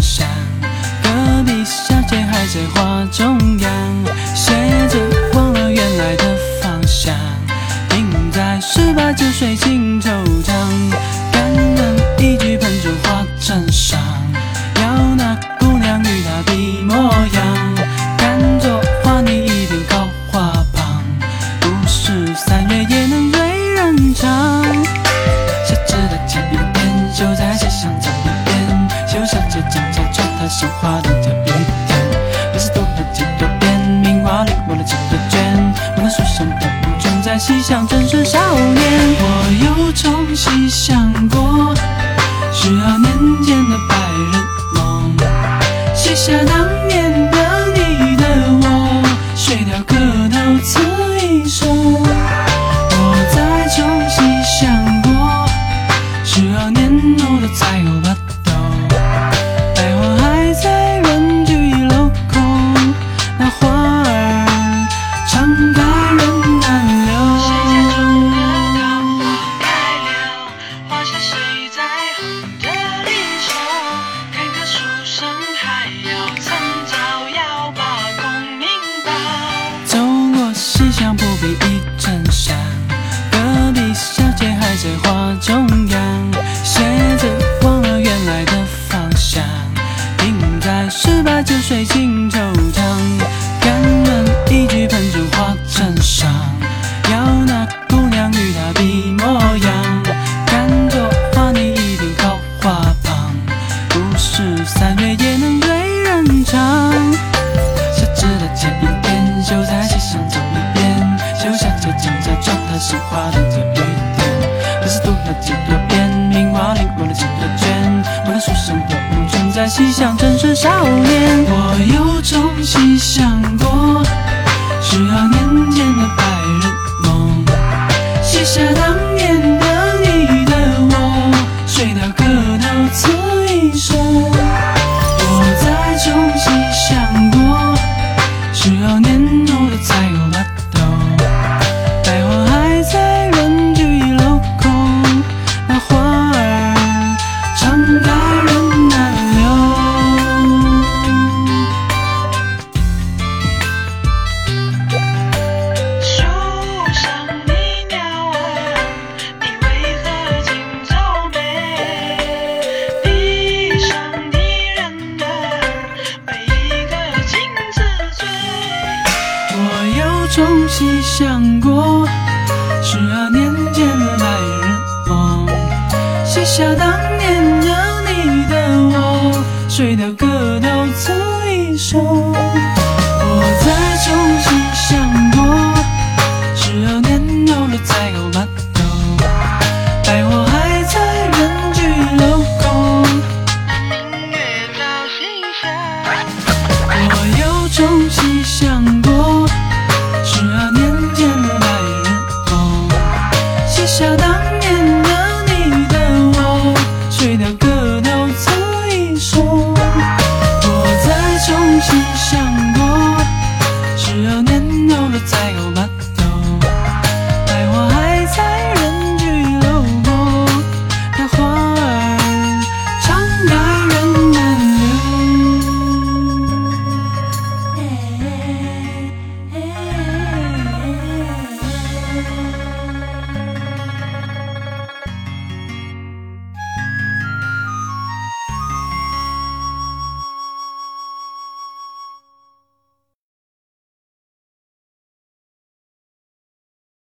想，隔壁小姐还在画中央，鞋子忘了原来的方向，停在十八九岁尽头上，感恩一句喷出花衬衫。穿她绣花的特别甜，不是读了几多遍，名画里抹了几多卷，我那书生的梦正在细想正是少年。我有种细想过，十二年第一衬衫，隔壁小姐还在画中央，鞋子忘了原来的方向，应该十八九岁情惆怅，感人一句喷出花衬衫，要那姑娘与他比。穿她绣花的这一天，可是读了几多遍，名画里抹了几多卷，我那书生的梦正在西厢正是少年。我有种细想过，十二年前的白日梦，写下当年的你的我，水调歌头我有种细想过，十二年前的白日梦，写下当年的你的我，水调歌头词一首。再有了。